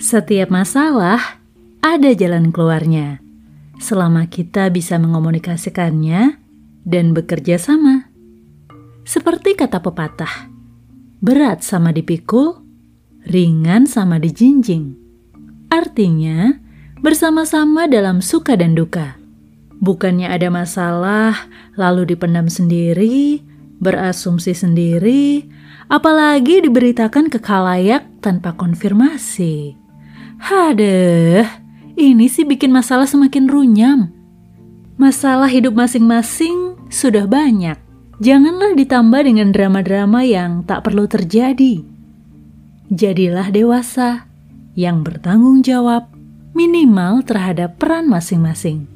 Setiap masalah ada jalan keluarnya, selama kita bisa mengomunikasikannya dan bekerja sama. Seperti kata pepatah, berat sama dipikul, ringan sama dijinjing. Artinya, bersama-sama dalam suka dan duka. Bukannya ada masalah, lalu dipendam sendiri, berasumsi sendiri, apalagi diberitakan ke kalayak tanpa konfirmasi. Hadeh, ini sih bikin masalah semakin runyam. Masalah hidup masing-masing sudah banyak. Janganlah ditambah dengan drama-drama yang tak perlu terjadi. Jadilah dewasa yang bertanggung jawab minimal terhadap peran masing-masing.